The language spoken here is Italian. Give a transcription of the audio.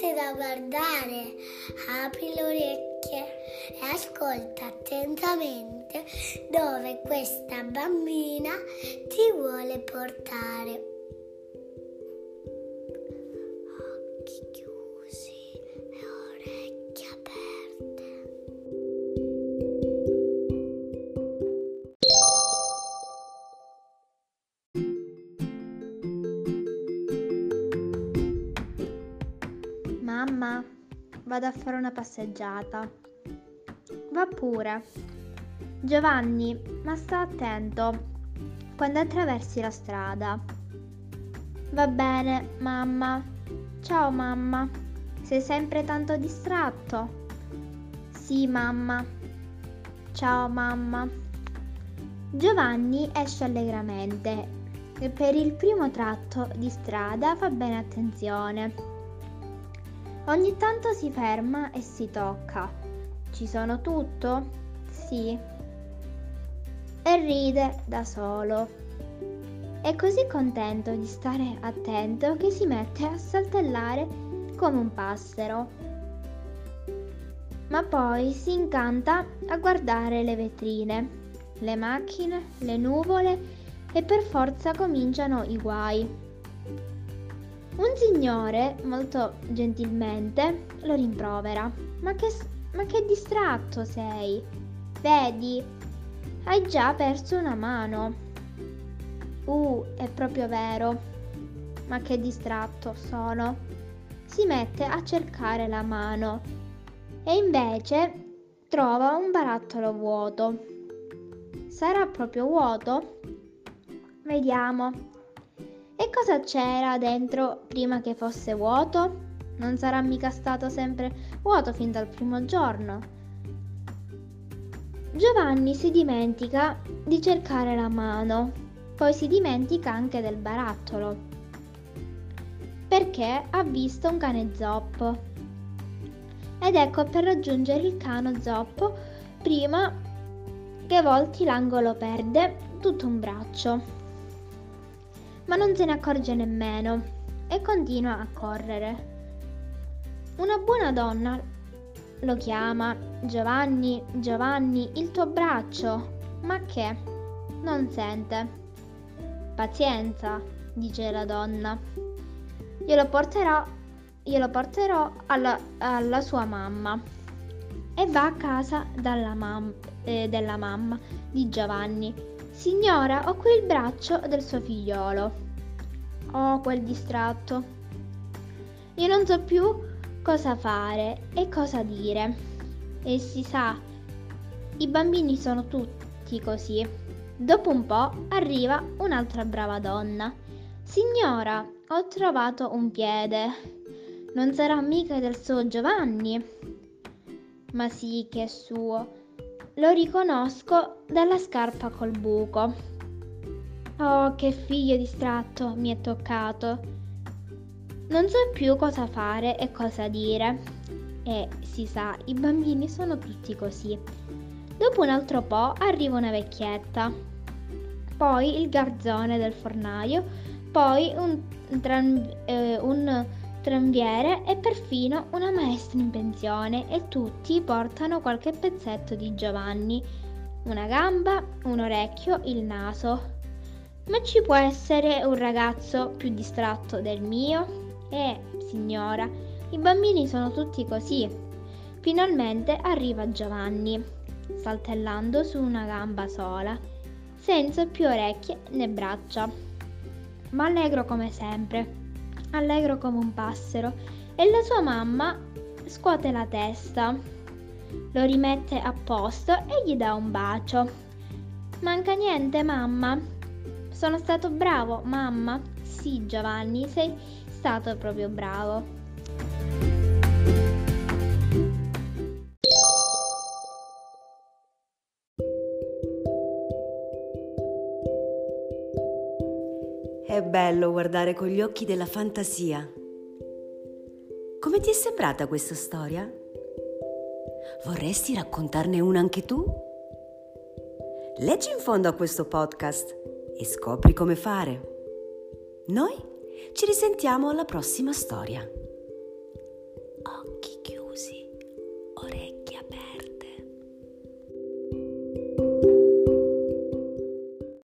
niente da guardare. Apri le orecchie e ascolta attentamente dove questa bambina ti vuole portare. Vado a fare una passeggiata. Va pure. Giovanni, ma sta attento quando attraversi la strada. Va bene, mamma. Ciao mamma. Sei sempre tanto distratto? Sì, mamma. Ciao mamma. Giovanni esce allegramente e per il primo tratto di strada fa bene attenzione. Ogni tanto si ferma e si tocca. Ci sono tutto? Sì. E ride da solo. È così contento di stare attento che si mette a saltellare come un passero. Ma poi si incanta a guardare le vetrine, le macchine, le nuvole e per forza cominciano i guai. Un signore, molto gentilmente, lo rimprovera. Ma che, ma che distratto sei! Vedi, hai già perso una mano. Uh, è proprio vero. Ma che distratto sono. Si mette a cercare la mano e invece trova un barattolo vuoto. Sarà proprio vuoto? Vediamo. Cosa c'era dentro prima che fosse vuoto? Non sarà mica stato sempre vuoto fin dal primo giorno. Giovanni si dimentica di cercare la mano, poi si dimentica anche del barattolo, perché ha visto un cane zoppo. Ed ecco per raggiungere il cane zoppo, prima che volti l'angolo perde tutto un braccio ma non se ne accorge nemmeno e continua a correre. Una buona donna lo chiama Giovanni, Giovanni, il tuo braccio. Ma che? Non sente. Pazienza, dice la donna. Glielo porterò, glielo porterò alla, alla sua mamma. E va a casa mam- eh, della mamma di Giovanni Signora, ho qui il braccio del suo figliolo. Oh, quel distratto. Io non so più cosa fare e cosa dire. E si sa, i bambini sono tutti così. Dopo un po' arriva un'altra brava donna. Signora, ho trovato un piede. Non sarà mica del suo Giovanni? Ma sì che è suo. Lo riconosco dalla scarpa col buco. Oh, che figlio distratto mi è toccato. Non so più cosa fare e cosa dire. E si sa, i bambini sono tutti così. Dopo un altro po' arriva una vecchietta, poi il garzone del fornaio, poi un, tran- eh, un tranviere e perfino una maestra in pensione e tutti portano qualche pezzetto di Giovanni, una gamba, un orecchio, il naso. Ma ci può essere un ragazzo più distratto del mio? Eh, signora, i bambini sono tutti così. Finalmente arriva Giovanni, saltellando su una gamba sola, senza più orecchie né braccia, ma allegro come sempre allegro come un passero, e la sua mamma scuote la testa, lo rimette a posto e gli dà un bacio. Manca niente, mamma? Sono stato bravo, mamma? Sì, Giovanni, sei stato proprio bravo. È bello guardare con gli occhi della fantasia. Come ti è sembrata questa storia? Vorresti raccontarne una anche tu? Leggi in fondo a questo podcast e scopri come fare. Noi ci risentiamo alla prossima storia.